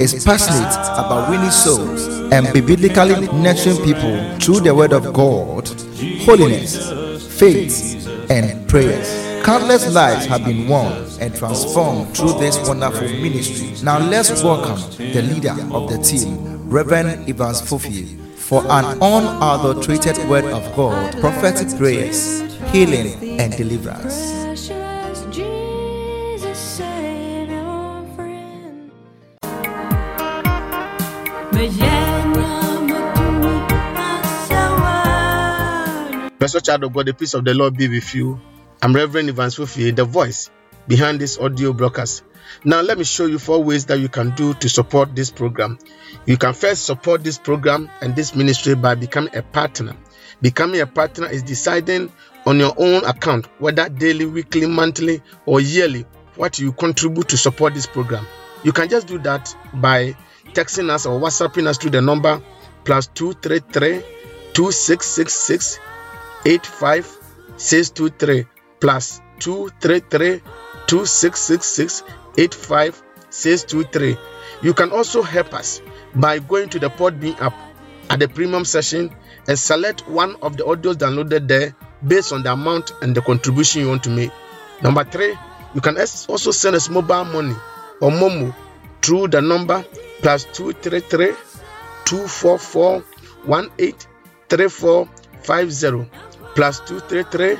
is passionate about winning souls and biblically nurturing people through the word of God, holiness, faith, and prayers. Countless lives have been won and transformed through this wonderful ministry. Now let's welcome the leader of the team, Reverend Evans Fofie, for an unadulterated word of God, prophetic prayers, healing, and deliverance. Precious child of God, the peace of the Lord be with you. I'm Reverend Evans Fufie, the voice behind this audio broadcast. Now, let me show you four ways that you can do to support this program. You can first support this program and this ministry by becoming a partner. Becoming a partner is deciding on your own account whether daily, weekly, monthly, or yearly what you contribute to support this program. You can just do that by texting us or WhatsApping us to the number plus 233 2666 85623 plus 233 2666 85623. You can also help us by going to the Podbean app at the premium session and select one of the audios downloaded there based on the amount and the contribution you want to make. Number three, you can also send us mobile money or Momo through the number plus 233 244 183450 plus 233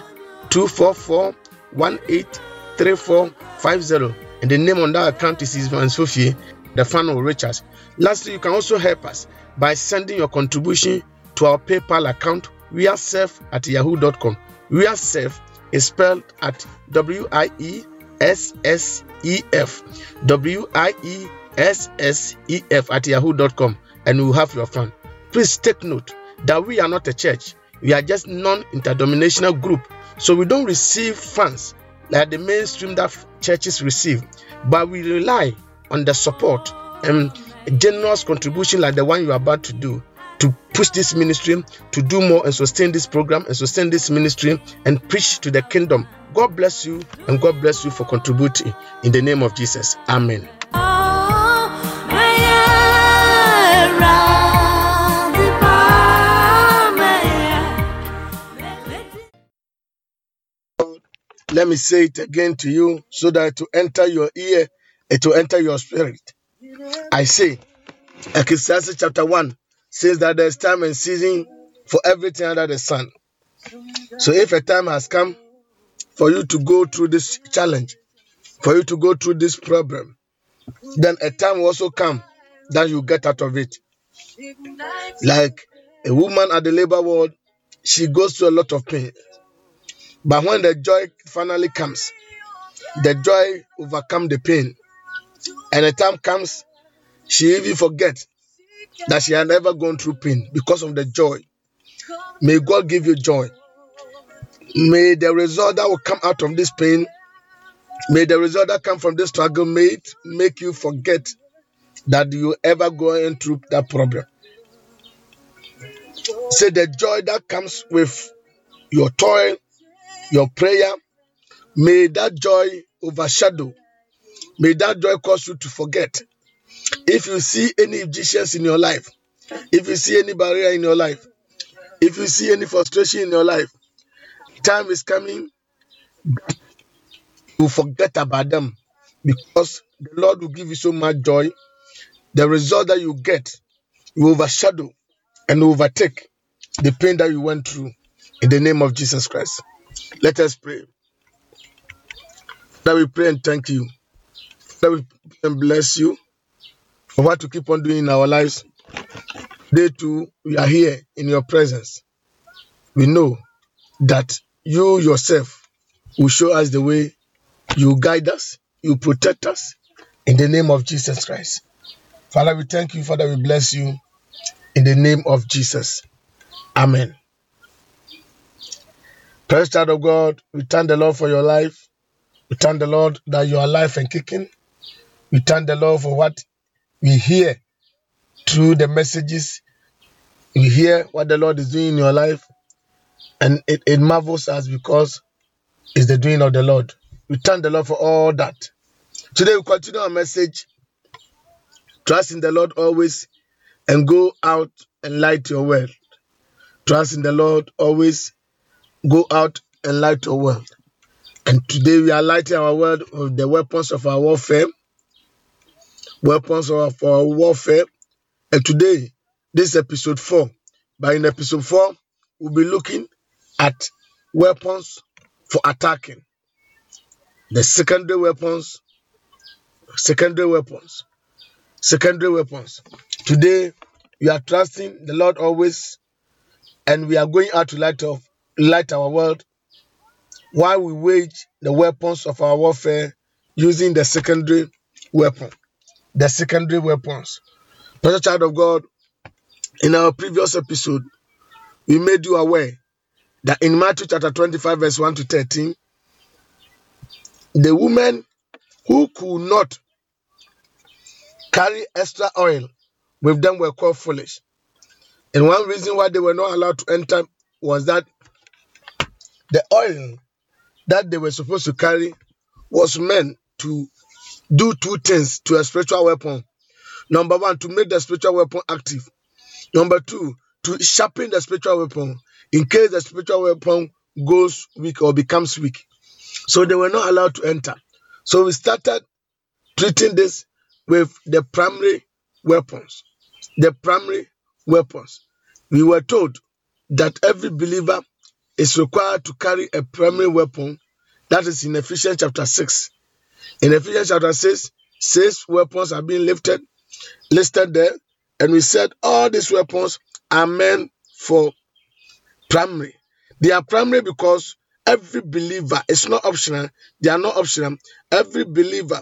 244 183450 and the name on that account is Ivan Sophie, the fan of Richards. Lastly, you can also help us by sending your contribution to our PayPal account wiessef at yahoo.com. Wiessef is spelled at W I E S S E F. W I E S S E F at yahoo.com and will have your fund. Please take note that we are not a church, we are just non interdenominational group. So we don't receive funds like the mainstream that churches receive, but we rely on the support and generous contribution like the one you are about to do to push this ministry to do more and sustain this program and sustain this ministry and preach to the kingdom. God bless you and God bless you for contributing in the name of Jesus. Amen. Let me say it again to you so that to enter your ear and to enter your spirit. I say, Ecclesiastes chapter 1 says that there's time and season for everything under the sun. So if a time has come for you to go through this challenge, for you to go through this problem, then a time will also come that you get out of it. Like a woman at the labor ward, she goes through a lot of pain. But when the joy finally comes, the joy overcome the pain. And the time comes, she even forget that she had ever gone through pain because of the joy. May God give you joy. May the result that will come out of this pain, may the result that come from this struggle, may it make you forget that you ever going through that problem. Say the joy that comes with your toil, your prayer, may that joy overshadow. May that joy cause you to forget. If you see any Egyptians in your life, if you see any barrier in your life, if you see any frustration in your life, time is coming you forget about them because the Lord will give you so much joy. The result that you get will overshadow and overtake the pain that you went through in the name of Jesus Christ. Let us pray. That we pray and thank you. That we pray and bless you for what to keep on doing in our lives. Day two, we are here in your presence. We know that you yourself will show us the way, you guide us, you protect us in the name of Jesus Christ. Father, we thank you. Father, we bless you in the name of Jesus. Amen. Praise child of God, we thank the Lord for your life. We thank the Lord that you are alive and kicking. We thank the Lord for what we hear through the messages. We hear what the Lord is doing in your life, and it, it marvels us because it's the doing of the Lord. We thank the Lord for all that. Today we continue our message. Trust in the Lord always and go out and light your world. Trust in the Lord always. Go out and light your world. And today we are lighting our world with the weapons of our warfare. Weapons of our warfare. And today, this is episode 4. But in episode 4, we'll be looking at weapons for attacking. The secondary weapons. Secondary weapons. Secondary weapons. Today, we are trusting the Lord always, and we are going out to light of light our world while we wage the weapons of our warfare using the secondary weapon. The secondary weapons. Precious child of God, in our previous episode, we made you aware that in Matthew chapter 25, verse 1 to 13, the woman who could not carry extra oil with them were called foolish. And one reason why they were not allowed to enter was that the oil that they were supposed to carry was meant to do two things to a spiritual weapon. Number one, to make the spiritual weapon active. Number two, to sharpen the spiritual weapon in case the spiritual weapon goes weak or becomes weak. So they were not allowed to enter. So we started treating this with the primary weapons. The primary weapons. We were told that every believer is required to carry a primary weapon. That is in Ephesians chapter 6. In Ephesians chapter 6, six weapons are being lifted, listed there. And we said all these weapons are meant for primary. They are primary because every believer, it's not optional, they are not optional. Every believer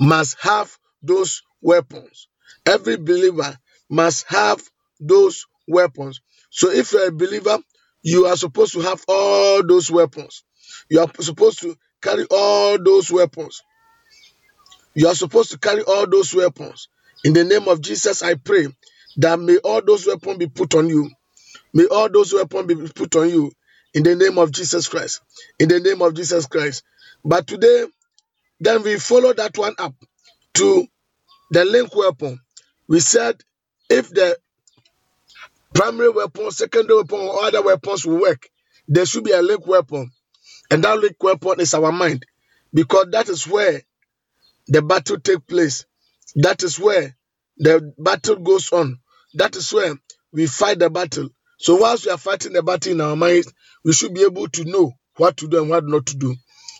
must have those weapons. Every believer must have those weapons. So if you're a believer, you are supposed to have all those weapons. You are supposed to carry all those weapons. You are supposed to carry all those weapons. In the name of Jesus, I pray that may all those weapons be put on you. May all those weapons be put on you in the name of Jesus Christ. In the name of Jesus Christ. But today, then we follow that one up to the link weapon. We said if the primary weapon, secondary weapon, or other weapons will work, there should be a link weapon. And that link weapon is our mind. Because that is where the battle takes place. That is where the battle goes on. That is where we fight the battle. So whilst we are fighting the battle in our minds, we should be able to know what to do and what not to do.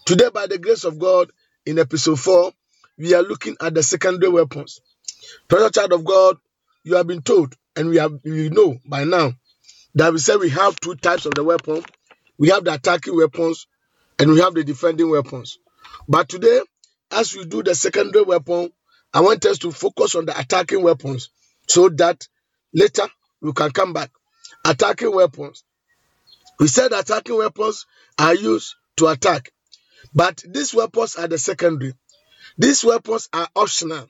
Today, by the grace of God, in episode 4, we are looking at the secondary weapons. Precious child of God, you have been told, and we have we know by now that we said we have two types of the weapon. We have the attacking weapons and we have the defending weapons. But today, as we do the secondary weapon, I want us to focus on the attacking weapons so that later we can come back. Attacking weapons. We said attacking weapons are used to attack, but these weapons are the secondary. These weapons are optional.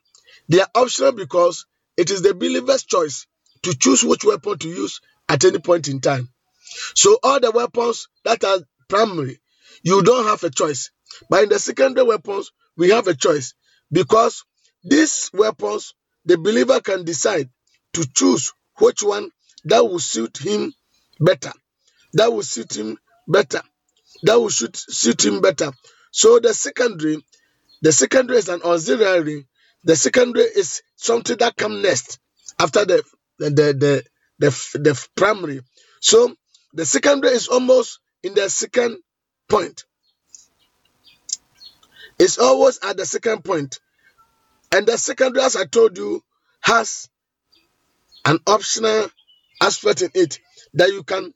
They are optional because it is the believer's choice to choose which weapon to use at any point in time. So all the weapons that are primary, you don't have a choice. But in the secondary weapons, we have a choice because these weapons, the believer can decide to choose which one that will suit him better. That will suit him better. That will suit, suit him better. So the secondary, the secondary is an auxiliary. The secondary is something that comes next after the the the the, the, the primary. So the secondary is almost in the second point. It's always at the second point. And the secondary, as I told you, has an optional aspect in it that you can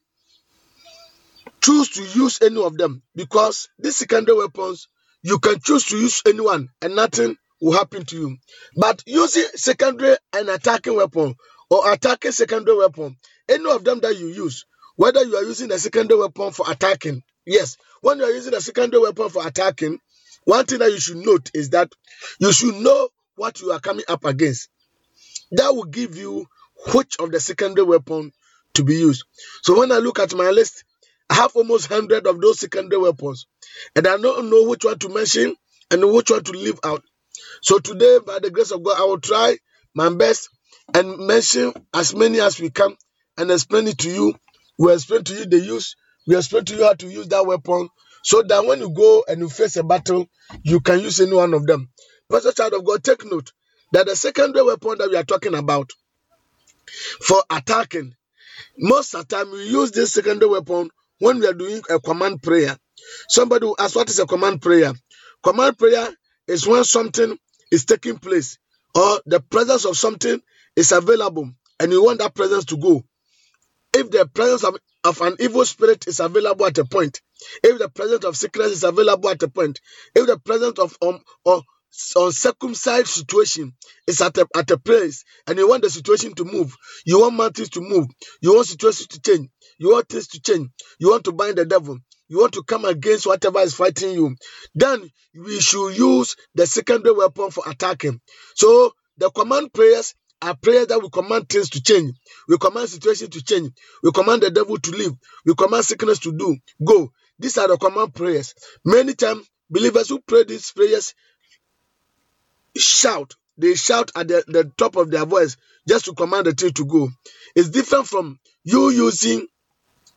choose to use any of them because these secondary weapons you can choose to use anyone and nothing will happen to you. But using secondary and attacking weapon or attacking secondary weapon, any of them that you use, whether you are using a secondary weapon for attacking, yes, when you are using a secondary weapon for attacking, one thing that you should note is that you should know what you are coming up against. That will give you which of the secondary weapon to be used. So when I look at my list, I have almost 100 of those secondary weapons, and I don't know which one to mention and which one to leave out. So today, by the grace of God, I will try my best and mention as many as we can and explain it to you. We explain to you the use, we explain to you how to use that weapon so that when you go and you face a battle, you can use any one of them. Pastor Child of God, take note that the secondary weapon that we are talking about for attacking, most of the time we use this secondary weapon when we are doing a command prayer. Somebody will ask, What is a command prayer? Command prayer is when something is taking place or the presence of something is available and you want that presence to go. If the presence of, of an evil spirit is available at a point, if the presence of sickness is available at a point, if the presence of um, or uncircumcised situation is at a, at a place and you want the situation to move, you want mountains to move, you want situations to change, you want things to change, you want to bind the devil, you want to come against whatever is fighting you, then we should use the secondary weapon for attacking. So the command prayers are prayers that we command things to change. We command situation to change. We command the devil to leave. We command sickness to do go. These are the command prayers. Many times, believers who pray these prayers shout. They shout at the, the top of their voice just to command the thing to go. It's different from you using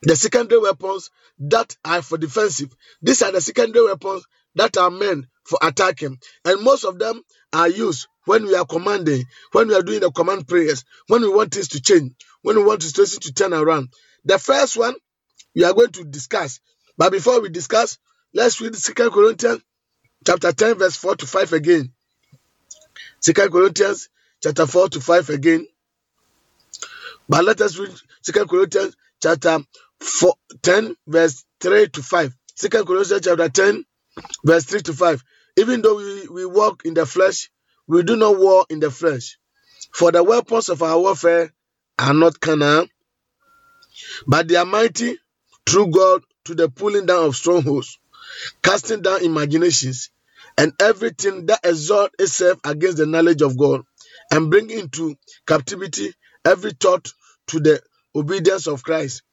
the secondary weapons that are for defensive. These are the secondary weapons that are meant for attacking. And most of them are used when we are commanding, when we are doing the command prayers, when we want things to change, when we want the situation to turn around. The first one we are going to discuss. But before we discuss, let's read 2 Corinthians chapter 10, verse 4 to 5 again. 2 Corinthians chapter 4 to 5 again. But let us read 2 Corinthians chapter 4, 10, verse 3 to 5. 2 Corinthians chapter 10, verse 3 to 5. Even though we, we walk in the flesh, we do not war in the flesh. For the weapons of our warfare are not carnal, but they are mighty through God to the pulling down of strongholds, casting down imaginations, and everything that exalts itself against the knowledge of God, and bringing into captivity every thought to the obedience of Christ.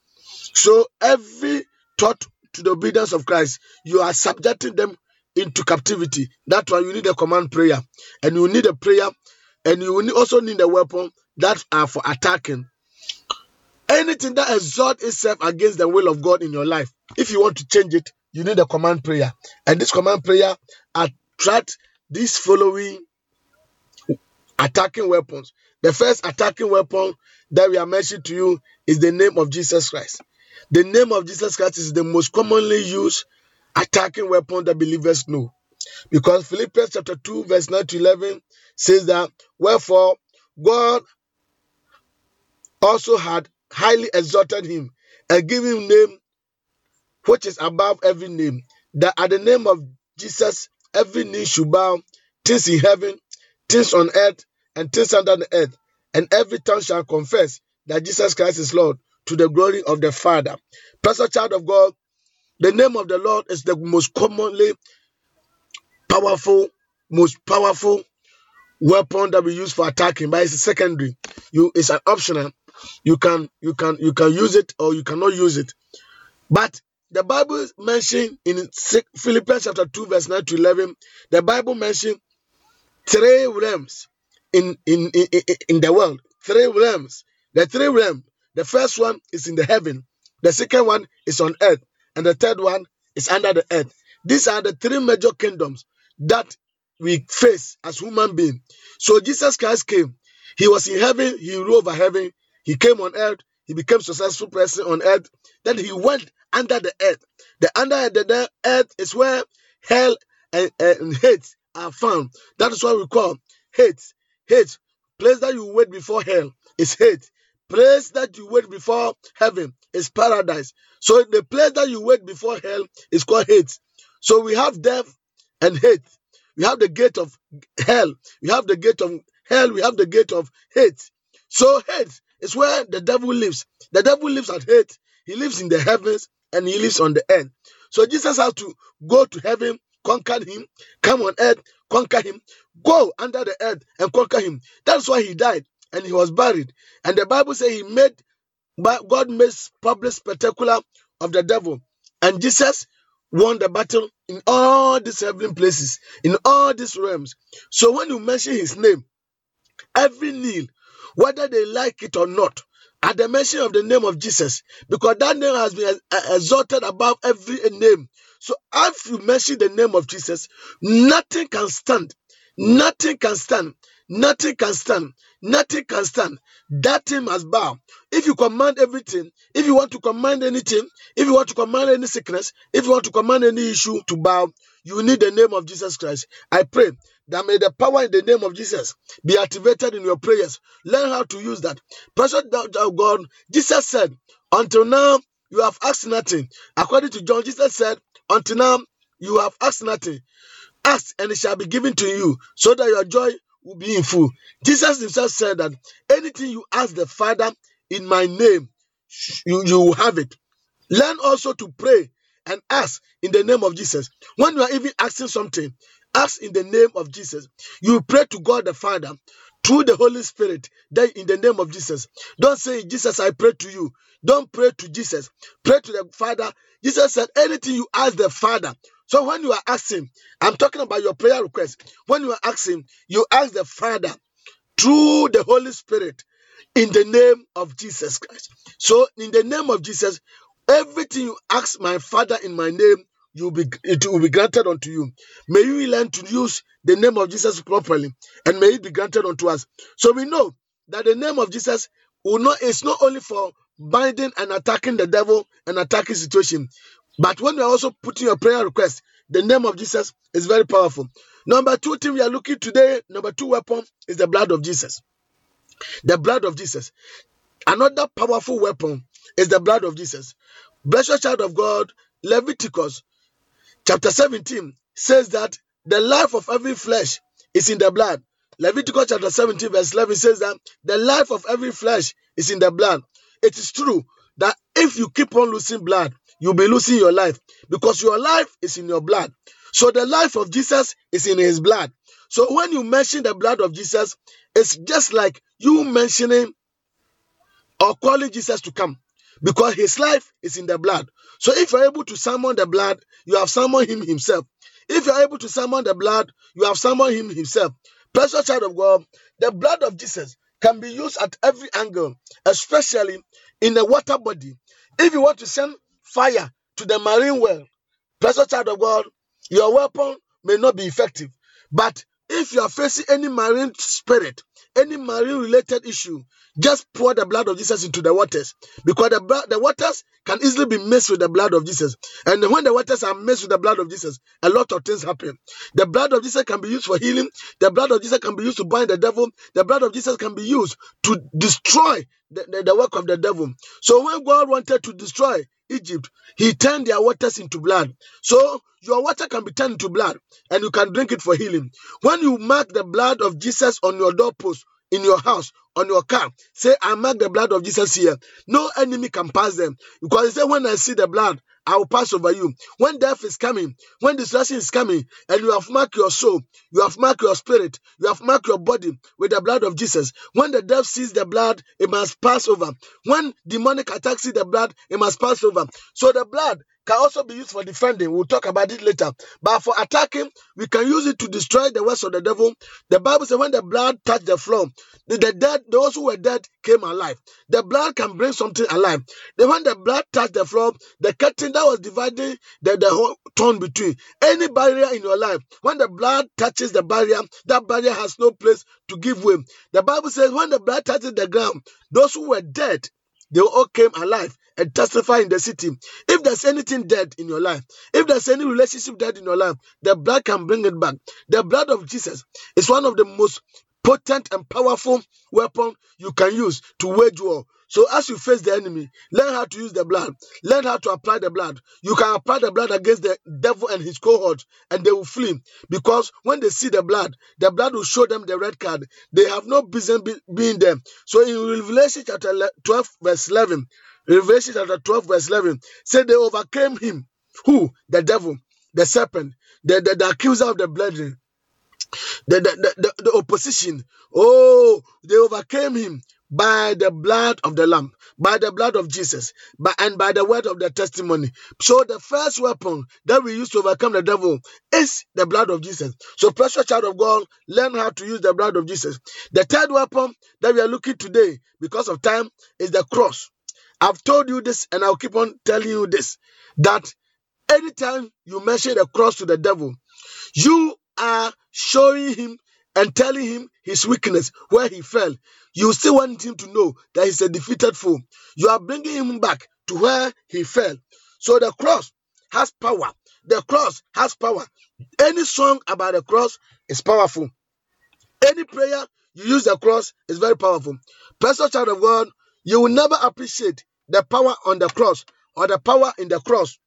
So every thought to the obedience of Christ, you are subjecting them into captivity. That's why you need a command prayer, and you need a prayer, and you also need a weapon that are for attacking. Anything that exalts itself against the will of God in your life, if you want to change it, you need a command prayer. And this command prayer attract these following attacking weapons. The first attacking weapon that we are mentioning to you is the name of Jesus Christ. The name of Jesus Christ is the most commonly used attacking weapon that believers know. Because Philippians chapter 2, verse 9 to 11 says that, Wherefore God also had highly exalted him and given him name which is above every name, that at the name of Jesus every knee should bow, things in heaven, things on earth, and things under the earth, and every tongue shall confess that Jesus Christ is Lord to the glory of the Father. Pastor child of God, the name of the Lord is the most commonly powerful, most powerful weapon that we use for attacking, but it's secondary. You it's an optional. You can you can you can use it or you cannot use it. But the Bible mentioned in Philippians chapter 2, verse 9 to 11, the Bible mentioned three realms in, in, in, in the world. Three realms. The three realms. The first one is in the heaven, the second one is on earth, and the third one is under the earth. These are the three major kingdoms that we face as human beings. So Jesus Christ came. He was in heaven, he ruled over heaven, he came on earth, he became successful person on earth. Then he went under the earth. The under the, earth is where hell and, and Hades are found. That is what we call Hades. Hades. Place that you wait before hell is Hades. Place that you wait before heaven is paradise. So the place that you wait before hell is called Hades. So we have death and Hades. we have the gate of hell, we have the gate of hell, we have the gate of Hades. So Hades is where the devil lives. The devil lives at Hades. He lives in the heavens and he lives on the earth. So Jesus has to go to heaven, conquer him, come on earth, conquer him, go under the earth and conquer him. That's why he died and he was buried. And the Bible says he made God made public spectacular of the devil. And Jesus won the battle in all these heavenly places, in all these realms. So when you mention his name, every knee, whether they like it or not, at the mention of the name of Jesus, because that name has been exalted above every name. So if you mention the name of Jesus, nothing can stand. Nothing can stand. Nothing can stand. Nothing can stand. That thing must bow. If you command everything, if you want to command anything, if you want to command any sickness, if you want to command any issue to bow, you need the name of Jesus Christ. I pray that may the power in the name of Jesus be activated in your prayers. Learn how to use that. Precious God, Jesus said, Until now, you have asked nothing. According to John, Jesus said, Until now, you have asked nothing. Ask and it shall be given to you, so that your joy will be in full. Jesus himself said that anything you ask the Father in my name, you, you will have it. Learn also to pray and ask in the name of Jesus. When you are even asking something, ask in the name of Jesus. You pray to God the Father through the Holy Spirit, then in the name of Jesus. Don't say, Jesus, I pray to you. Don't pray to Jesus. Pray to the Father. Jesus said, anything you ask the Father. So when you are asking, I'm talking about your prayer request. When you are asking, you ask the Father through the Holy Spirit in the name of Jesus Christ. So in the name of Jesus, everything you ask my Father in my name, you be it will be granted unto you. May you learn to use the name of Jesus properly, and may it be granted unto us. So we know that the name of Jesus will not is not only for binding and attacking the devil and attacking situation, but when you are also putting your prayer request, the name of Jesus is very powerful. Number two thing we are looking today, number two weapon is the blood of Jesus. The blood of Jesus. Another powerful weapon is the blood of Jesus. Blessed child of God, Leviticus chapter 17 says that the life of every flesh is in the blood. Leviticus chapter 17, verse 11 says that the life of every flesh is in the blood. It is true if you keep on losing blood, you'll be losing your life because your life is in your blood. So the life of Jesus is in his blood. So when you mention the blood of Jesus, it's just like you mentioning or calling Jesus to come because his life is in the blood. So if you're able to summon the blood, you have summoned him himself. If you're able to summon the blood, you have summoned him himself. Precious child of God, the blood of Jesus can be used at every angle, especially in the water body. If you want to send fire to the marine well, precious child of God, your weapon may not be effective. But if you are facing any marine spirit, any marine related issue, just pour the blood of Jesus into the waters because the, the waters can easily be mixed with the blood of Jesus. And when the waters are mixed with the blood of Jesus, a lot of things happen. The blood of Jesus can be used for healing, the blood of Jesus can be used to bind the devil, the blood of Jesus can be used to destroy the, the, the work of the devil. So when God wanted to destroy Egypt, he turned their waters into blood. So your water can be turned into blood and you can drink it for healing. When you mark the blood of Jesus on your doorpost, in your house, on your car, say, I mark the blood of Jesus here. No enemy can pass them. Because he said, When I see the blood, I will pass over you. When death is coming, when destruction is coming, and you have marked your soul, you have marked your spirit, you have marked your body with the blood of Jesus. When the death sees the blood, it must pass over. When demonic attacks see the blood, it must pass over. So the blood can also be used for defending. We'll talk about it later. But for attacking, we can use it to destroy the works of the devil. The Bible says when the blood touched the floor, the, the dead, those who were dead came alive. The blood can bring something alive. Then when the blood touched the floor, the curtain that was dividing the, the whole torn between any barrier in your life, when the blood touches the barrier, that barrier has no place to give way. The Bible says when the blood touches the ground, those who were dead they all came alive and testify in the city. If there's anything dead in your life, if there's any relationship dead in your life, the blood can bring it back. The blood of Jesus is one of the most potent and powerful weapon you can use to wage war. So as you face the enemy, learn how to use the blood. Learn how to apply the blood. You can apply the blood against the devil and his cohort, and they will flee. Because when they see the blood, the blood will show them the red card. They have no business being there. So in Revelation chapter 12, verse 11, Revelation chapter 12, verse 11, say they overcame him. Who? The devil, the serpent, the, the, the accuser of the brethren, the, the, the, the, opposition. Oh, they overcame him by the blood of the Lamb, by the blood of Jesus, by, and by the word of the testimony. So the first weapon that we use to overcome the devil is the blood of Jesus. So, precious child of God, learn how to use the blood of Jesus. The third weapon that we are looking today, because of time, is the cross. I've told you this, and I'll keep on telling you this that anytime you mention the cross to the devil, you are showing him and telling him his weakness where he fell. You still want him to know that he's a defeated foe. You are bringing him back to where he fell. So the cross has power. The cross has power. Any song about the cross is powerful. Any prayer you use the cross is very powerful. Personal child of God, you will never appreciate the power on the cross or the power in the cross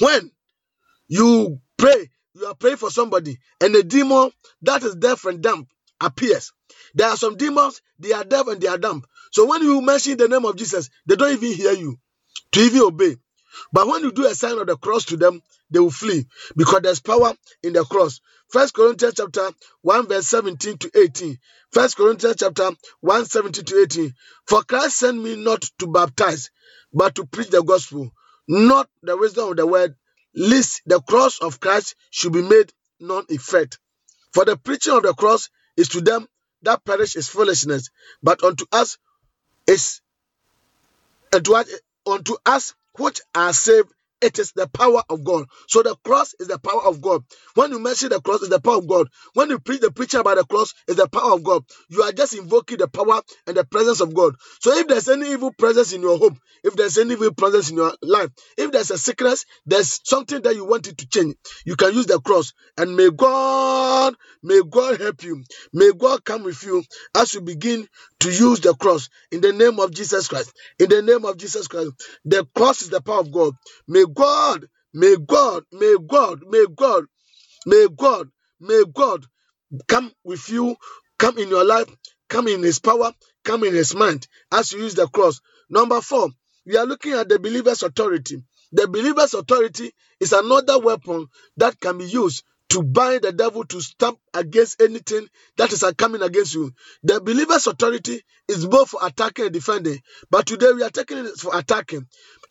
when you pray, you are praying for somebody, and a demon that is deaf and dumb appears. There are some demons, they are deaf and they are dumb. So when you mention the name of Jesus, they don't even hear you to even obey. But when you do a sign of the cross to them, they will flee because there's power in the cross. First Corinthians chapter 1, verse 17 to 18. First Corinthians chapter 1, 17 to 18. For Christ sent me not to baptize, but to preach the gospel, not the wisdom of the word, lest the cross of Christ should be made non effect. For the preaching of the cross is to them that perish is foolishness, but unto us is unto us which are saved, it is the power of God. So the cross is the power of God. When you mention the cross, is the power of God. When you preach the preacher about the cross, is the power of God. You are just invoking the power and the presence of God. So if there's any evil presence in your home, if there's any evil presence in your life, if there's a sickness, there's something that you want it to change, you can use the cross. And may God, may God help you. May God come with you as you begin to use the cross in the name of Jesus Christ. In the name of Jesus Christ. The cross is the power of God. May God, may God, may God, may God, may God, may God come with you, come in your life, come in his power, come in his mind as you use the cross. Number four, we are looking at the believer's authority. The believer's authority is another weapon that can be used to bind the devil to stamp against anything that is coming against you. The believer's authority is both for attacking and defending, but today we are taking it for attacking.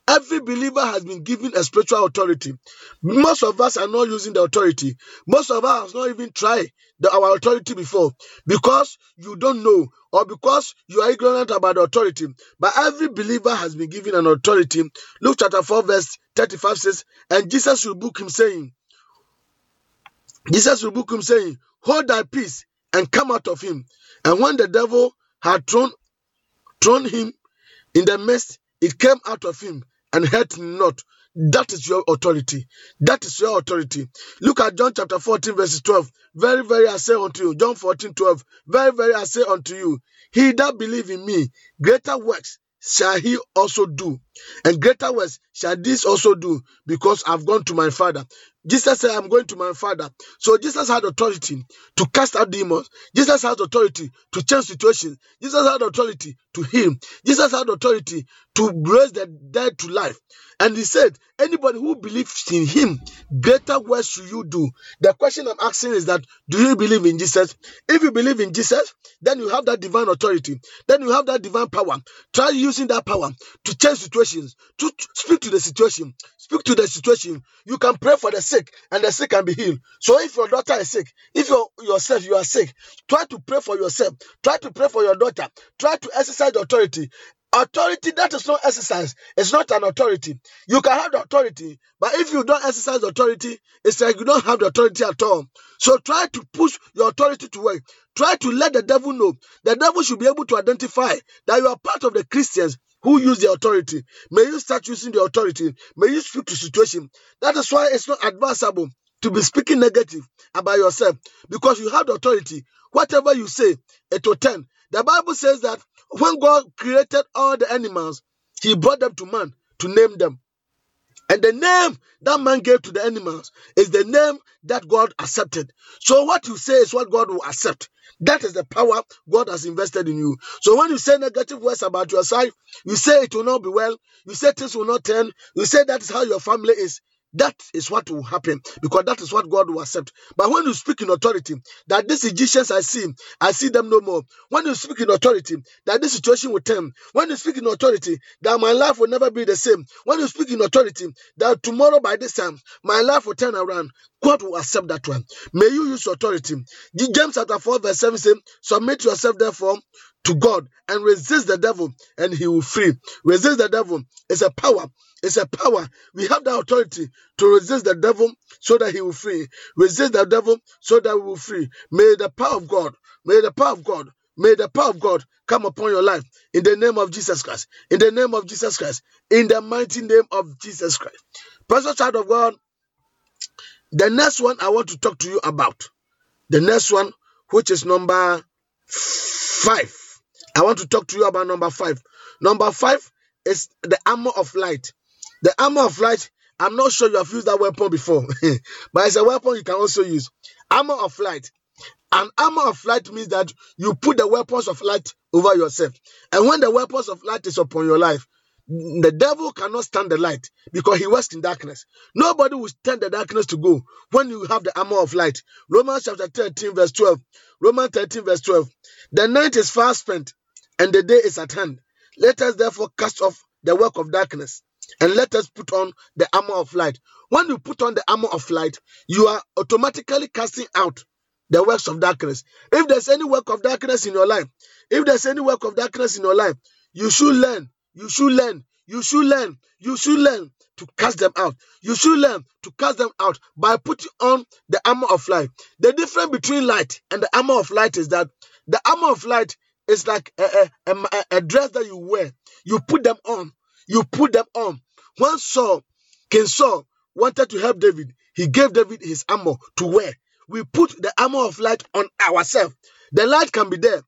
Every believer has been given a spiritual authority. Most of us are not using the authority. Most of us not even tried the, our authority before because you don't know or because you are ignorant about the authority. But every believer has been given an authority. Luke chapter 4, verse 35 says, And Jesus rebuked him, saying, Jesus rebuked him, saying, Hold thy peace and come out of him. And when the devil had thrown, thrown him in the midst, it came out of him and hurt not. That is your authority. That is your authority. Look at John chapter 14, verse 12. Very, very I say unto you, John 14, 12. Very, very I say unto you, he that believe in me, greater works shall he also do. And greater works shall this also do, because I've gone to my father. Jesus said, I'm going to my father. So Jesus had authority to cast out demons. Jesus had authority to change situations. Jesus had authority to heal. Jesus had authority to raise the dead to life. And he said, anybody who believes in him, greater works should you do. The question I'm asking is that, do you believe in Jesus? If you believe in Jesus, then you have that divine authority. Then you have that divine power. Try using that power to change situations, to speak to the situation. Speak to the situation. You can pray for the sick, and the sick can be healed. So if your daughter is sick, if you yourself you are sick, try to pray for yourself. Try to pray for your daughter. Try to exercise authority. Authority that is not exercise is not an authority. You can have the authority, but if you don't exercise authority, it's like you don't have the authority at all. So try to push your authority to work. Try to let the devil know. The devil should be able to identify that you are part of the Christians who use the authority. May you start using the authority. May you speak to situation. That is why it's not advisable to be speaking negative about yourself because you have the authority. Whatever you say, it will turn. The Bible says that when God created all the animals, He brought them to man to name them. And the name that man gave to the animals is the name that God accepted. So what you say is what God will accept. That is the power God has invested in you. So when you say negative words about yourself, you say it will not be well, you say things will not turn, you say that is how your family is. That is what will happen because that is what God will accept. But when you speak in authority, that these Egyptians I see, I see them no more. When you speak in authority, that this situation will turn. When you speak in authority, that my life will never be the same. When you speak in authority, that tomorrow by this time, my life will turn around. God will accept that one. May you use authority. James chapter 4, verse 7 says, Submit yourself therefore to God and resist the devil, and he will flee. Resist the devil is a power. It's a power. We have the authority to resist the devil so that he will free. Resist the devil so that we will free. May the power of God, may the power of God, may the power of God come upon your life in the name of Jesus Christ. In the name of Jesus Christ. In the mighty name of Jesus Christ. Precious child of God, the next one I want to talk to you about. The next one, which is number five. I want to talk to you about number five. Number five is the armor of light. The armor of light, I'm not sure you have used that weapon before, but it's a weapon you can also use. Armor of light. An armor of light means that you put the weapons of light over yourself. And when the weapons of light is upon your life, the devil cannot stand the light because he works in darkness. Nobody will stand the darkness to go when you have the armor of light. Romans chapter 13, verse 12. Romans 13, verse 12. The night is far spent and the day is at hand. Let us therefore cast off the work of darkness and let us put on the armor of light. When you put on the armor of light, you are automatically casting out the works of darkness. If there's any work of darkness in your life, if there's any work of darkness in your life, you should learn, you should learn, you should learn, you should learn to cast them out. You should learn to cast them out by putting on the armor of light. The difference between light and the armor of light is that the armor of light is like a, a, a, a dress that you wear. You put them on. You put them on. When Saul, King Saul, wanted to help David, he gave David his armor to wear. We put the armor of light on ourselves. The light can be there.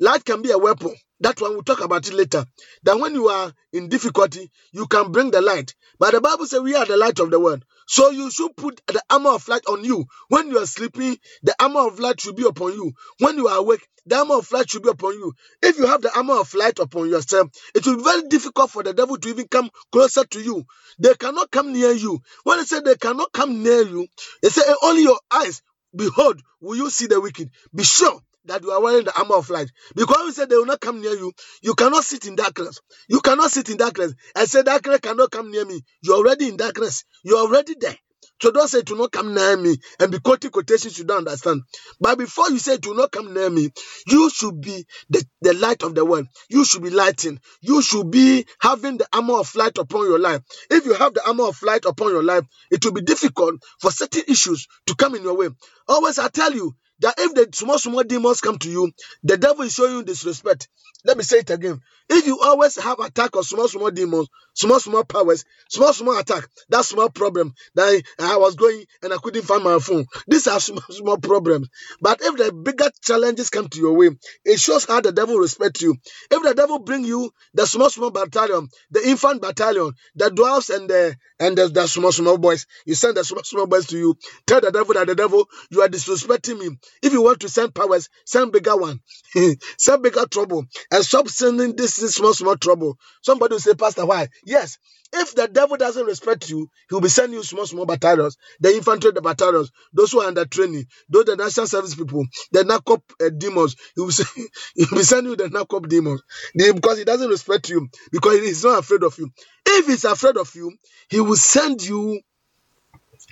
Light can be a weapon. That one we'll talk about it later. That when you are in difficulty, you can bring the light. But the Bible says we are the light of the world. So you should put the armor of light on you. When you are sleeping, the armor of light should be upon you. When you are awake, the armor of light should be upon you. If you have the armor of light upon yourself, it will be very difficult for the devil to even come closer to you. They cannot come near you. When they say they cannot come near you, they say only your eyes, behold, will you see the wicked. Be sure that you are wearing the armor of light. Because we said they will not come near you, you cannot sit in darkness. You cannot sit in darkness. I say darkness cannot come near me. You're already in darkness. You're already there. So don't say to not come near me and be quoting quotations you don't understand. But before you say to not come near me, you should be the, the light of the world. You should be lighting. You should be having the armor of light upon your life. If you have the armor of light upon your life, it will be difficult for certain issues to come in your way. Always I tell you that if the small small demons come to you, the devil is showing you disrespect. Let me say it again. If you always have attack of small small demons, small small powers, small small attack, that small problem that I, I was going and I couldn't find my phone. These are small small problems. But if the bigger challenges come to your way, it shows how the devil respects you. If the devil bring you the small small battalion, the infant battalion, the dwarfs and the and the, the small small boys, you send the small small boys to you. Tell the devil that the devil you are disrespecting me. If you want to send powers, send bigger one, send bigger trouble, and stop sending this, small small trouble. Somebody will say, Pastor, why? Yes, if the devil doesn't respect you, he will be sending you small small battalions, the infantry, the battalions, those who are under training, those the national service people, the narcop uh, demons. He will, say, he will be sending you the narcop demons because he doesn't respect you because he's not afraid of you. If he's afraid of you, he will send you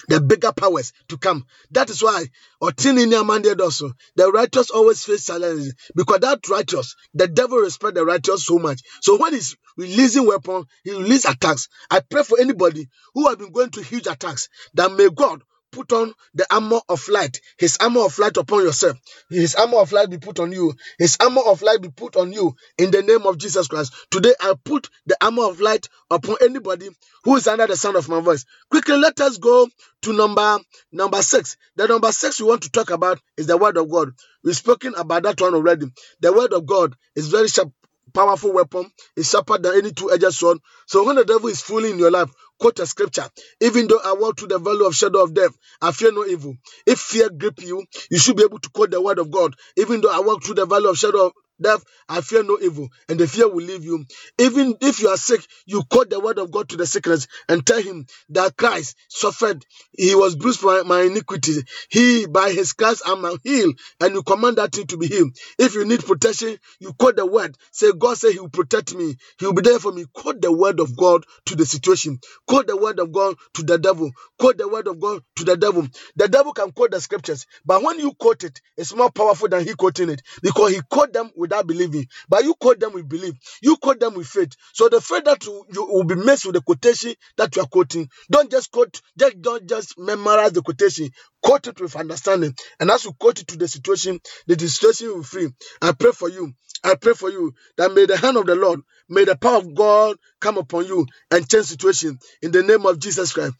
the bigger powers to come. That is why Otini Amande also the righteous always face challenges because that righteous, the devil respect the righteous so much. So when he's releasing weapon, he release attacks. I pray for anybody who have been going through huge attacks that may God put on the armor of light, his armor of light upon yourself. His armor of light be put on you. His armor of light be put on you in the name of Jesus Christ. Today I put the armor of light upon anybody who is under the sound of my voice. Quickly, let us go to number number six. The number six we want to talk about is the word of God. We've spoken about that one already. The word of God is very sharp, powerful weapon. It's sharper than any two-edged sword. So when the devil is fooling in your life, quote a scripture. Even though I walk through the valley of shadow of death, I fear no evil. If fear grip you, you should be able to quote the word of God. Even though I walk through the valley of shadow death, I fear no evil, and the fear will leave you. Even if you are sick, you quote the word of God to the sickness and tell him that Christ suffered, he was bruised for my iniquity. He, by his Christ, I'm healed, and you command that thing to be healed. If you need protection, you quote the word. Say, God said he will protect me, he will be there for me. Quote the word of God to the situation, quote the word of God to the devil, quote the word of God to the devil. The devil can quote the scriptures, but when you quote it, it's more powerful than he quoting it because he quote them without believing, but you quote them with belief, you quote them with faith. So the faith that you, you will be mixed with the quotation that you are quoting. Don't just quote, just don't just memorize the quotation. Quote it with understanding, and as you quote it to the situation, the situation will free. I pray for you. I pray for you that may the hand of the Lord, may the power of God come upon you and change situation in the name of Jesus Christ.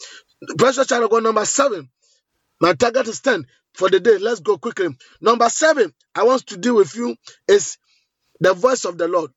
Precious child of God, number seven. My target is 10 for the day. Let's go quickly. Number seven, I want to deal with you is the voice of the Lord.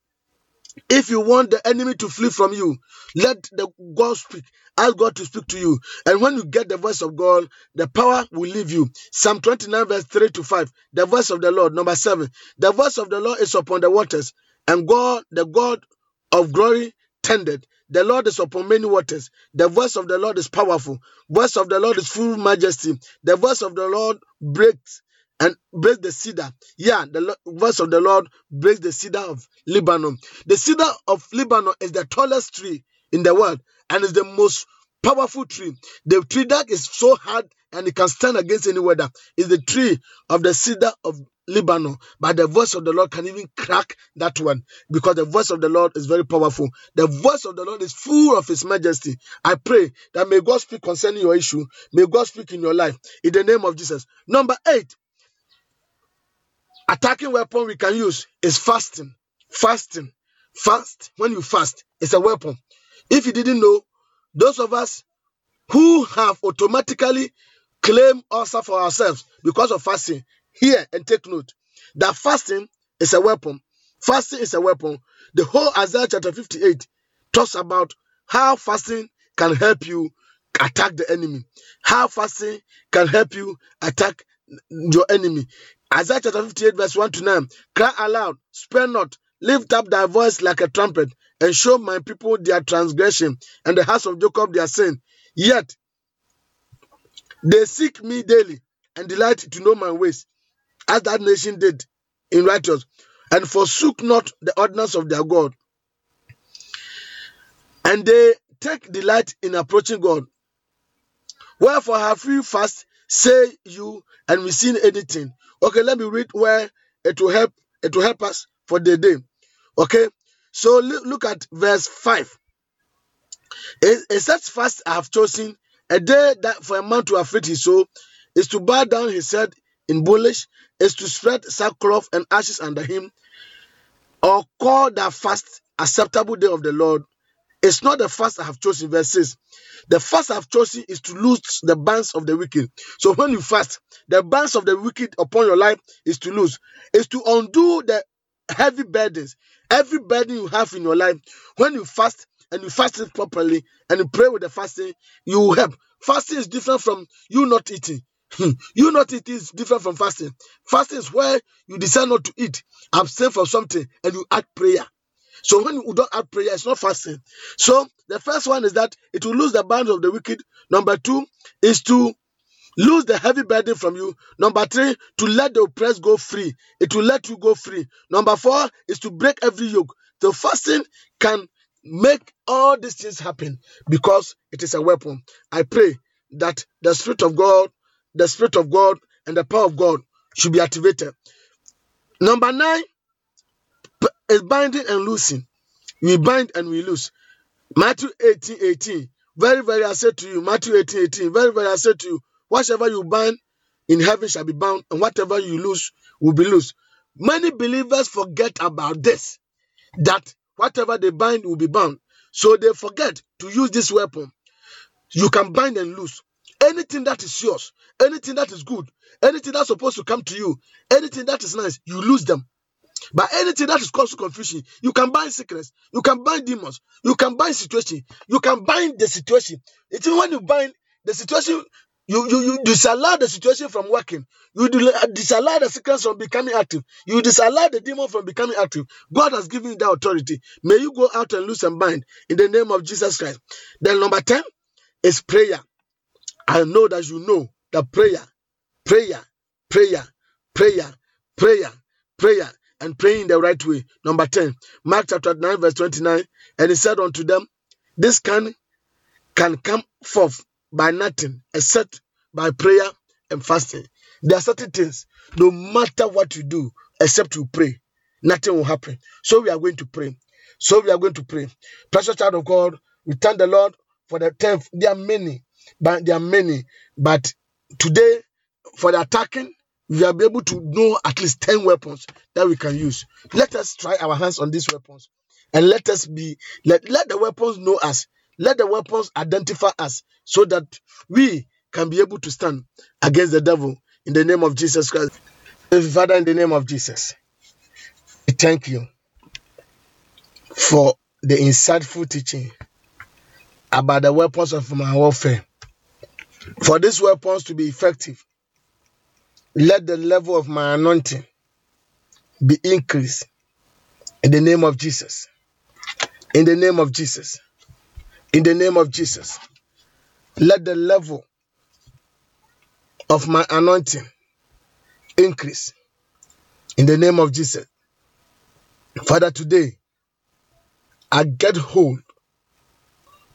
If you want the enemy to flee from you, let the God speak. Ask God to speak to you. And when you get the voice of God, the power will leave you. Psalm 29, verse 3 to 5. The voice of the Lord. Number 7. The voice of the Lord is upon the waters, and God, the God of glory, tended. The Lord is upon many waters. The voice of the Lord is powerful. Voice of the Lord is full majesty. The voice of the Lord breaks and breaks the cedar. Yeah, the voice of the Lord breaks the cedar of Lebanon. The cedar of Lebanon is the tallest tree in the world and is the most powerful tree. The tree that is so hard and it can stand against any weather is the tree of the cedar of Lebanon. But the voice of the Lord can even crack that one because the voice of the Lord is very powerful. The voice of the Lord is full of His majesty. I pray that may God speak concerning your issue. May God speak in your life in the name of Jesus. Number eight, attacking weapon we can use is fasting. Fasting. Fast. When you fast, it's a weapon. If you didn't know, those of us who have automatically claimed ulcer for ourselves because of fasting, hear and take note that fasting is a weapon. Fasting is a weapon. The whole Isaiah chapter 58 talks about how fasting can help you attack the enemy, how fasting can help you attack your enemy. Isaiah chapter 58, verse 1 to 9. Cry aloud, spare not, lift up thy voice like a trumpet, and show my people their transgression, and the house of Jacob their sin. Yet they seek me daily and delight to know my ways, as that nation did in righteous, and forsook not the ordinance of their God. And they take delight in approaching God. Wherefore have we fast, say you, and we seen anything. Okay, let me read where it will help. It will help us for the day. Okay, so look, at verse five. It, says, "Fast I have chosen a day that for a man to afflict his soul is to bow down his head in bullish, is to spread sackcloth and ashes under him, or call that fast acceptable day of the Lord. It's not the fast I have chosen, verse 6. The fast I have chosen is to loose the bands of the wicked. So when you fast, the bands of the wicked upon your life is to lose, is to undo the heavy burdens, every burden you have in your life. When you fast and you fast it properly and you pray with the fasting, you will help. Fasting is different from you not eating. Hmm. you not eating is different from fasting. Fasting is where you decide not to eat, abstain from something, and you add prayer. So when you don't add prayer, it's not fasting. So the first one is that it will lose the bands of the wicked. Number two is to lose the heavy burden from you. Number three, to let the oppressed go free. It will let you go free. Number four is to break every yoke. The fasting can make all these things happen because it is a weapon. I pray that the Spirit of God, the Spirit of God, and the power of God should be activated. Number nine is binding and loosing. We bind and we loose. Matthew 18 18. Very, very, I said to you, Matthew 18 18. Very, very, I said to you, whatever you bind in heaven shall be bound, and whatever you lose will be loose. Many believers forget about this, that whatever they bind will be bound. So they forget to use this weapon. You can bind and loose. Anything that is yours, anything that is good, anything that's supposed to come to you, anything that is nice, you lose them. But anything that is causing confusion, you can bind sickness, you can bind demons, you can bind situation, you can bind the situation. It's when you bind the situation, you, you, you disallow the situation from working, you uh, disallow the sickness from becoming active, you disallow the demon from becoming active. God has given you that authority. May you go out and loose and bind in the name of Jesus Christ. Then, number 10 is prayer. I know that you know that prayer, prayer, prayer, prayer, prayer, prayer, and praying the right way. Number 10, Mark chapter 9, verse 29. And he said unto them, This can can come forth by nothing except by prayer and fasting. There are certain things, no matter what you do, except you pray, nothing will happen. So we are going to pray. So we are going to pray. Precious child of God, we thank the Lord for the tenth. There are many, but there are many. But today, for the attacking, we be able to know at least 10 weapons that we can use. Let us try our hands on these weapons and let us be, let, let the weapons know us. Let the weapons identify us so that we can be able to stand against the devil in the name of Jesus Christ. Father, in the name of Jesus, we thank you for the insightful teaching about the weapons of my warfare. For these weapons to be effective, let the level of my anointing be increased in the name of Jesus. In the name of Jesus. In the name of Jesus. Let the level of my anointing increase in the name of Jesus. Father, today I get hold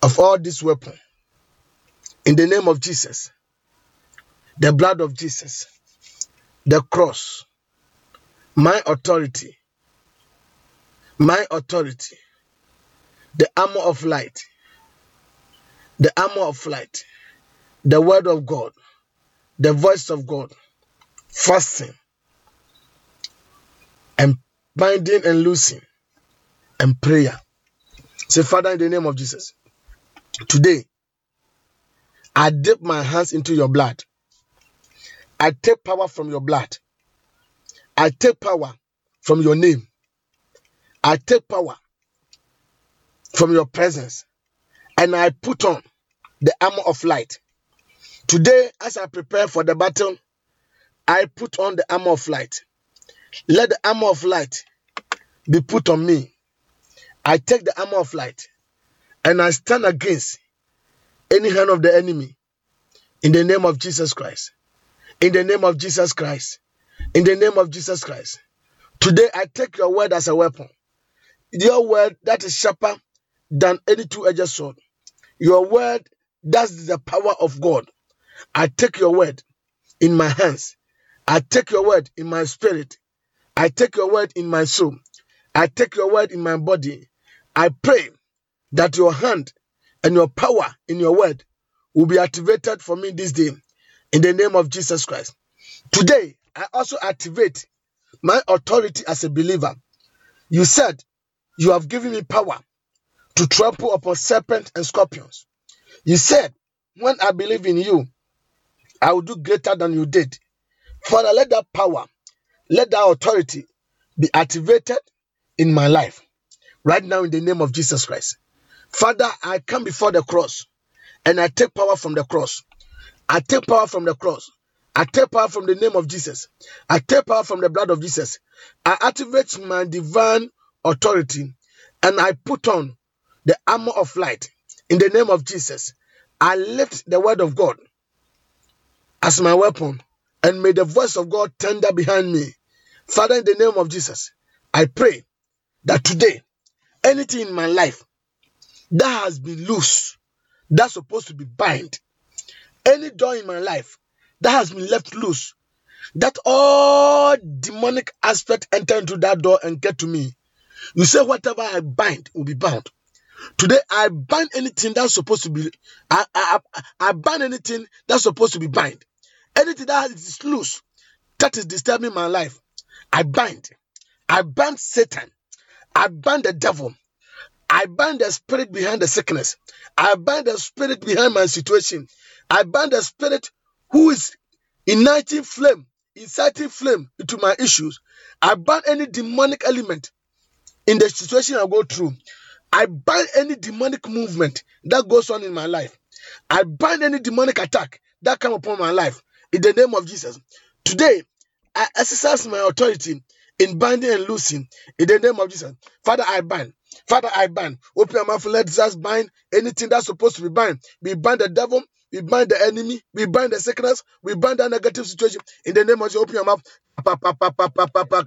of all these weapons in the name of Jesus. The blood of Jesus, the cross, my authority, my authority, the armor of light, the armor of light, the word of God, the voice of God, fasting, and binding and loosing, and prayer. Say, Father, in the name of Jesus, today I dip my hands into your blood. I take power from your blood. I take power from your name. I take power from your presence. And I put on the armor of light. Today, as I prepare for the battle, I put on the armor of light. Let the armor of light be put on me. I take the armor of light and I stand against any hand of the enemy in the name of Jesus Christ. In the name of Jesus Christ. In the name of Jesus Christ. Today I take your word as a weapon. Your word that is sharper than any two-edged sword. Your word that's the power of God. I take your word in my hands. I take your word in my spirit. I take your word in my soul. I take your word in my body. I pray that your hand and your power in your word will be activated for me this day in the name of Jesus Christ. Today, I also activate my authority as a believer. You said you have given me power to trample upon serpents and scorpions. You said, when I believe in you, I will do greater than you did. Father, let that power, let that authority be activated in my life right now in the name of Jesus Christ. Father, I come before the cross and I take power from the cross. I take power from the cross. I take power from the name of Jesus. I take power from the blood of Jesus. I activate my divine authority and I put on the armor of light in the name of Jesus. I lift the word of God as my weapon and may the voice of God tender behind me. Father, in the name of Jesus, I pray that today, anything in my life that has been loose, that's supposed to be bind, any door in my life that has been left loose, that all demonic aspect enter into that door and get to me. You say whatever I bind will be bound. Today, I bind anything that's supposed to be, I, I, I ban anything that's supposed to be bind. Anything that is loose, that is disturbing my life, I bind. I bind Satan. I bind the devil. I bind the spirit behind the sickness. I bind the spirit behind my situation. I bind the spirit who is igniting flame, inciting flame into my issues. I bind any demonic element in the situation I go through. I bind any demonic movement that goes on in my life. I bind any demonic attack that come upon my life in the name of Jesus. Today, I exercise my authority in binding and loosing in the name of Jesus. Father, I bind. Father, I bind. Open your mouth, let us bind anything that's supposed to be bind. We bind the devil, we bind the enemy, we bind the sickness, we bind the negative situation. In the name of Jesus, open your mouth. Pa, pa, pa, pa, pa, pa, pa,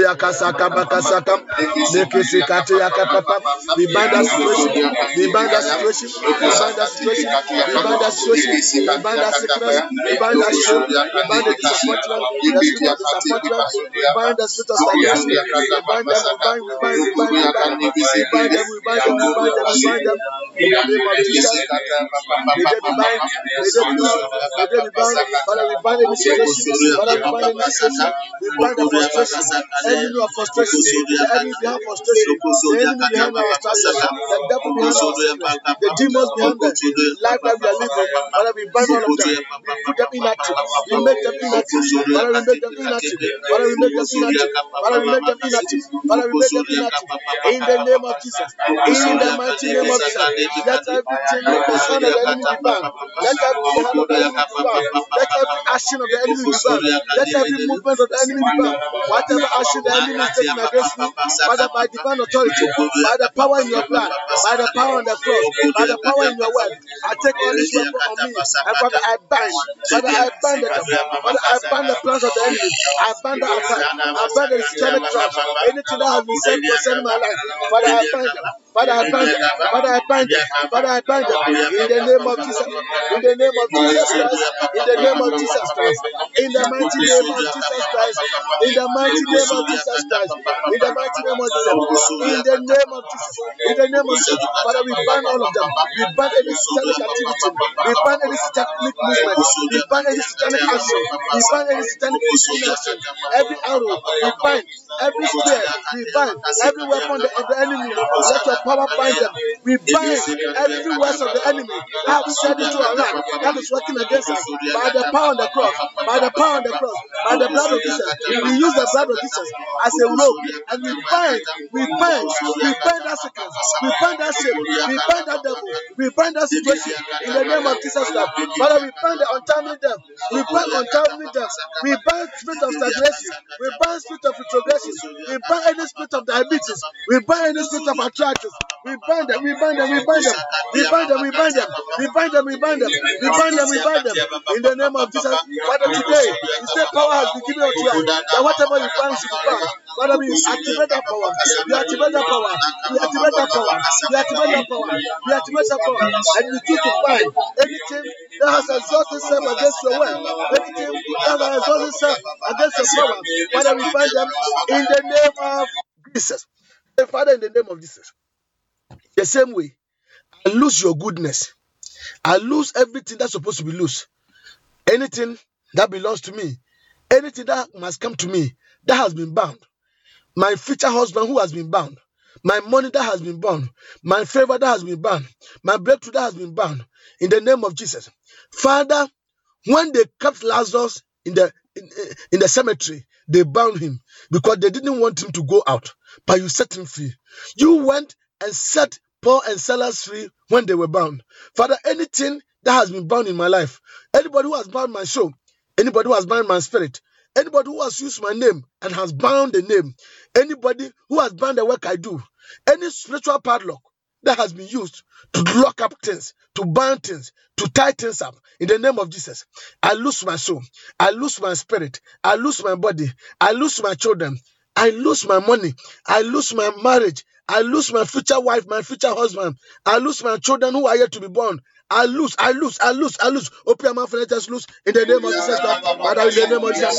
ya kasa, kaba, kasa, kam. Neke se kate ya ka, pa, pa. We bind that situation. We bind. We bind that situation. We bind. We bind that sickness. We bind. We bind the disappointment. The. We bind spirit of stagnation. We bind them. We bind. We bind. We bind. We bind. We bind. We bind bind. We bind we bind any situation. We bind the frustration. Enemy of frustration. The behind frustration. The enemy behind our struggles. The devil behind our sickness. The demons behind the life that we are living. Father, we bind all of them. We put them inactive. We make them inactive. Father, we make them inactive. Father, we make them inactive. Father, we make them inactive. Father, we make them inactive. In the name of Jesus. In the mighty name of Jesus. Let everything the enemy be. Let every hand of the enemy be. Let every action of the enemy be. Let every movement of the enemy. Whatever action the enemy is taking against me, Father, by divine authority, by the power in your blood, by the power on the cross, by the power in your word, I take all this weapon on me. And Father, I bind. Father, I bind the. Father, I bind the plans of the enemy. I bind the attack. I bind the satanic traps. Anything that has been sent concerning my life, Father, I bind them. Father, I bind them. Father, I bind them. Father, I bind them. In the name of Jesus. In the name of Jesus Christ. In the name of Jesus Christ. In the mighty name of Jesus Christ. In the mighty name of Jesus Christ. In the mighty name of Jesus. In the name of Jesus. In the name of Jesus. Father, we bind all of them. We bind any satanic activity. We bind any satanic movement. We bind any satanic action. We bind any satanic inaction. Every arrow, we bind. Every spear, we bind. Every weapon of the enemy, let your power bind them. We bind every words of the enemy. that have set into our life that is working against us. by the power on the cross, by the power on the cross, by the blood of Jesus. We use the blood of Jesus as a rope. and we bind, we bind, we bind that sickness, we bind that shame, we bind that devil, we bind that situation in the name of Jesus Christ. Father, we bind the untimely death, we bind untimely death, we bind spirit of stagnation, we bind spirit of retrogression, we bind any spirit of diabetes, we bind any spirit of arthritis, we bind them, we bind them, we bind them, we bind them, we bind them, we bind them, we bind them, we bind them, we bind them. In the name of Jesus, Father, today, you say power has been given unto you, that whatever you should be bound. Father, we activate that power, we activate that power, we activate that power, we activate that power, we activate that power, and we choose to bind anything that has exalted itself against your word, anything that has exalted itself against your power. Father, we bind them in the name of Jesus. Father, in the name of Jesus. The same way, I lose your goodness. I lose everything that's supposed to be loose. Anything that belongs to me, anything that must come to me, that has been bound. My future husband who has been bound. My money that has been bound. My favor that has been bound. My breakthrough that has been bound. In the name of Jesus. Father, when they kept Lazarus in the in, eh, in the cemetery, they bound him because they didn't want him to go out, but you set him free. You went and set Paul and Silas free when they were bound. Father, anything that has been bound in my life, anybody who has bound my soul, anybody who has bound my spirit, anybody who has used my name and has bound the name, anybody who has bound the work I do, any spiritual padlock that has been used to lock up things, to bind things, to tie things up. In the name of Jesus, I lose my soul, I lose my spirit, I lose my body, I lose my children, I lose my money, I lose my marriage, I lose my future wife, my future husband, I lose my children who are yet to be born. I lose, I lose, I lose, I lose. Open your mouth and let us lose in the name of Jesus Father, in the name of Jesus.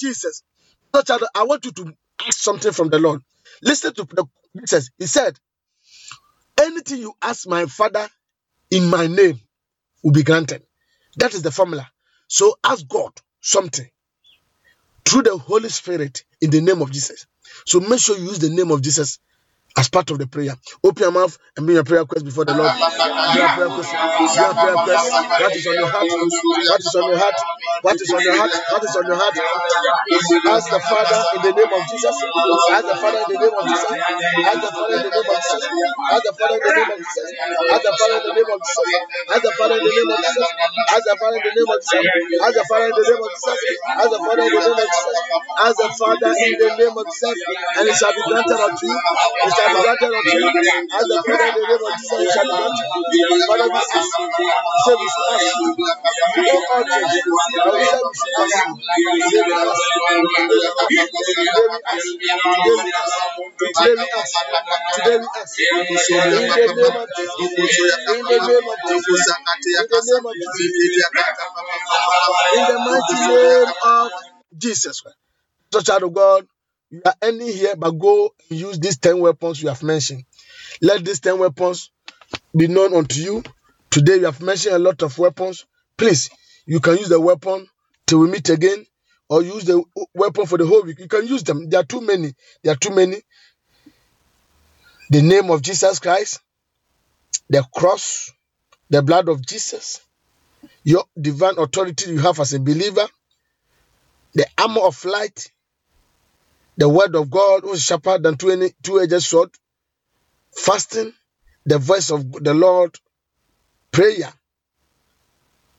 Jesus. Not that I want you to ask something from the Lord. Listen to the Jesus. He said, Anything you ask my father in my name will be granted. That is the formula. So ask God something through the Holy Spirit in the name of Jesus. So make sure you use the name of Jesus as part of the prayer. Open your mouth and bring your prayer request before the Lord. Bring prayer request. Bring prayer request. What is on your heart? What is on your heart? What is on your heart? What is on your heart? Ask the Father in the name of Jesus. Ask the Father in the name of Jesus. Ask the Father in the name of Jesus. Ask the Father in the name of Jesus. Ask the Father in the name of Jesus. Ask the Father in the name of Jesus. Ask the Father in the name of Jesus. Ask the Father in the name of Jesus. Ask the Father in the name of Jesus. Ask the Father in the name of Jesus. And it shall be granted unto you. You. In the name of Jesus. The mighty name of Jesus Christ. Child of God, you are ending here, but go use these 10 weapons you have mentioned. Let these 10 weapons be known unto you. Today, you have mentioned a lot of weapons. Please, you can use the weapon till we meet again, or use the weapon for the whole week. You can use them. There are too many. There are too many. The name of Jesus Christ, the cross, the blood of Jesus, your divine authority you have as a believer, the armor of light, the word of God, is sharper than two two-edged sword, fasting, the voice of the Lord, prayer,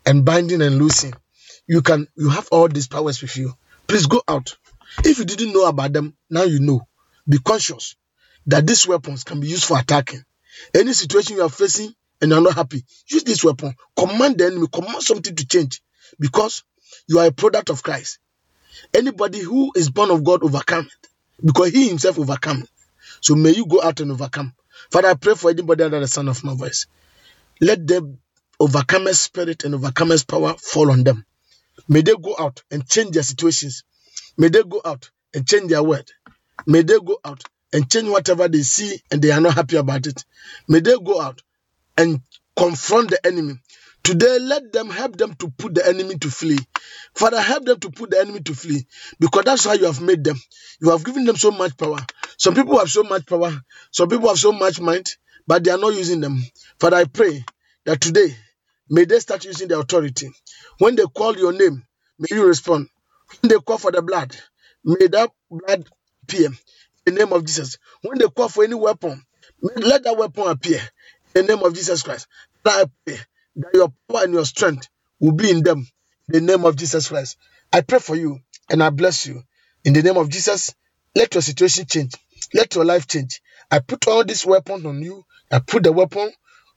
and binding and loosing. You can you have all these powers with you. Please go out. If you didn't know about them, now you know. Be conscious that these weapons can be used for attacking. Any situation you are facing and you are not happy, use this weapon. Command the enemy, command something to change because you are a product of Christ. Anybody who is born of God overcome it because he himself overcome it. So may you go out and overcome. Father, I pray for anybody under the sound of my voice. Let the overcomer's spirit and overcomer's power fall on them. May they go out and change their situations. May they go out and change their word. May they go out and change whatever they see and they are not happy about it. May they go out and confront the enemy. Today, let them help them to put the enemy to flee. Father, help them to put the enemy to flee because that's how you have made them. You have given them so much power. Some people have so much power, some people have so much mind, but they are not using them. Father, I pray that today, may they start using their authority. When they call your name, may you respond. When they call for the blood, may that blood appear in the name of Jesus. When they call for any weapon, let that weapon appear in the name of Jesus Christ. That I pray that your power and your strength will be in them in the name of Jesus Christ. I pray for you and I bless you. In the name of Jesus, let your situation change. Let your life change. I put all these weapons on you. I put the weapon,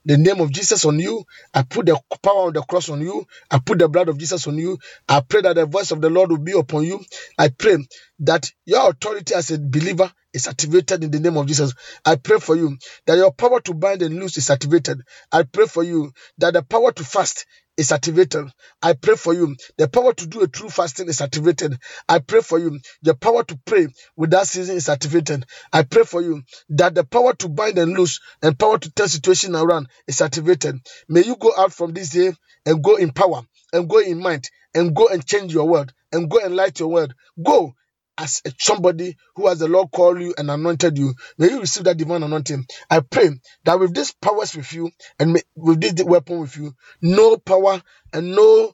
the name of Jesus on you. I put the power of the cross on you. I put the blood of Jesus on you. I pray that the voice of the Lord will be upon you. I pray that your authority as a believer is activated in the name of Jesus. I pray for you that your power to bind and loose is activated. I pray for you that the power to fast is activated. I pray for you. The power to do a true fasting is activated. I pray for you. The power to pray with that season is activated. I pray for you that the power to bind and loose and power to turn situation around is activated. May you go out from this day and go in power and go in mind and go and change your world and go and light your world. Go as a- somebody who has the Lord called you and anointed you. May you receive that divine anointing. I pray that with these powers with you and with this weapon with you, no power and no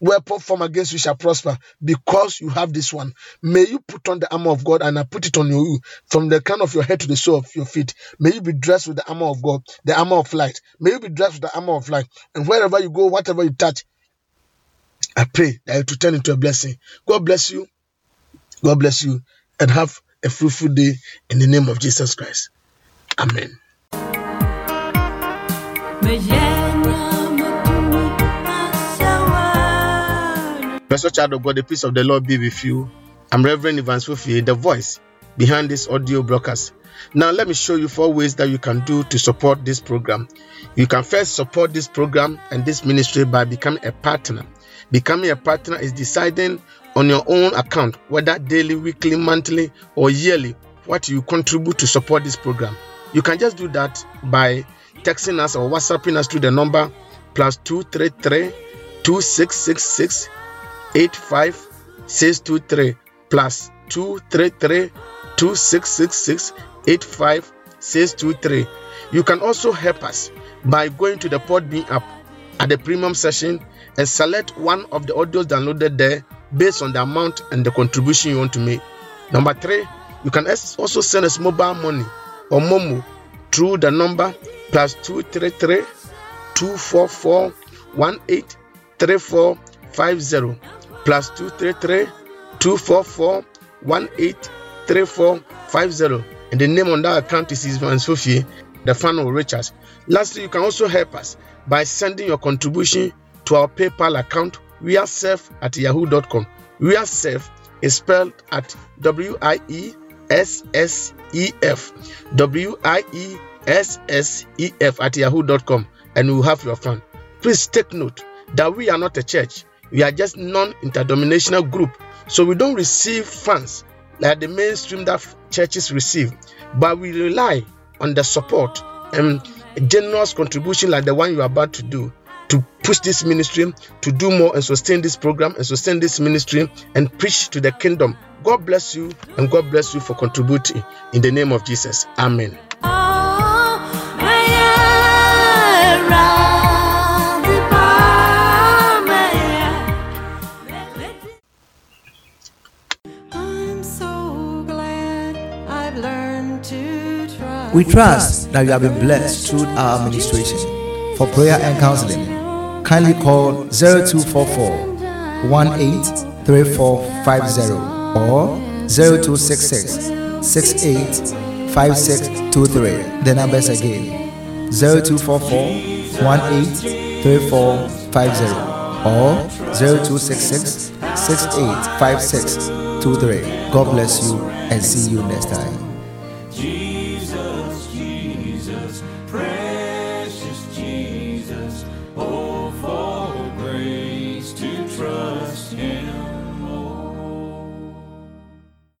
weapon formed against you shall prosper because you have this one. May you put on the armor of God and I put it on you from the crown of your head to the sole of your feet. May you be dressed with the armor of God, the armor of light. May you be dressed with the armor of light. And wherever you go, whatever you touch, I pray that it will turn into a blessing. God bless you. God bless you and have a fruitful day in the name of Jesus Christ. Amen. Special child of God, the peace of the Lord be with you. I'm Reverend Evans Fufi, the voice behind this audio broadcast. Now, let me show you four ways that you can do to support this program. You can first support this program and this ministry by becoming a partner. Becoming a partner is deciding on your own account whether daily, weekly, monthly, or yearly what you contribute to support this program. You can just do that by texting us or WhatsApping us to the number plus 233 2666 85623 plus 233 2666 85623. You can also help us by going to the Podbean app at the premium session and select one of the audios downloaded there based on the amount and the contribution you want to make. Number three, you can also send us mobile money or Momo through the number plus 233 244 183450 plus 233 244 183450 and the name on that account is Ivan Sophie, the fan of Richards. Lastly, you can also help us by sending your contribution to our PayPal account wiessef at yahoo.com. Wiessef is spelled at W I E S S E F. W I E S S E F at yahoo.com and we'll have your fund. Please take note that we are not a church, we are just non interdenominational group. So we don't receive funds like the mainstream that churches receive, but we rely on the support and generous contribution like the one you are about to do to push this ministry to do more and sustain this program and sustain this ministry and preach to the kingdom. God bless you and God bless you for contributing in the name of Jesus. Amen. I'm so glad I've learned to trust. We trust that you have been blessed through our administration. For prayer and counseling, kindly call 0244 183450 or 0266 685623. The numbers again 0244 183450 or 0266 685623. God bless you and see you next time.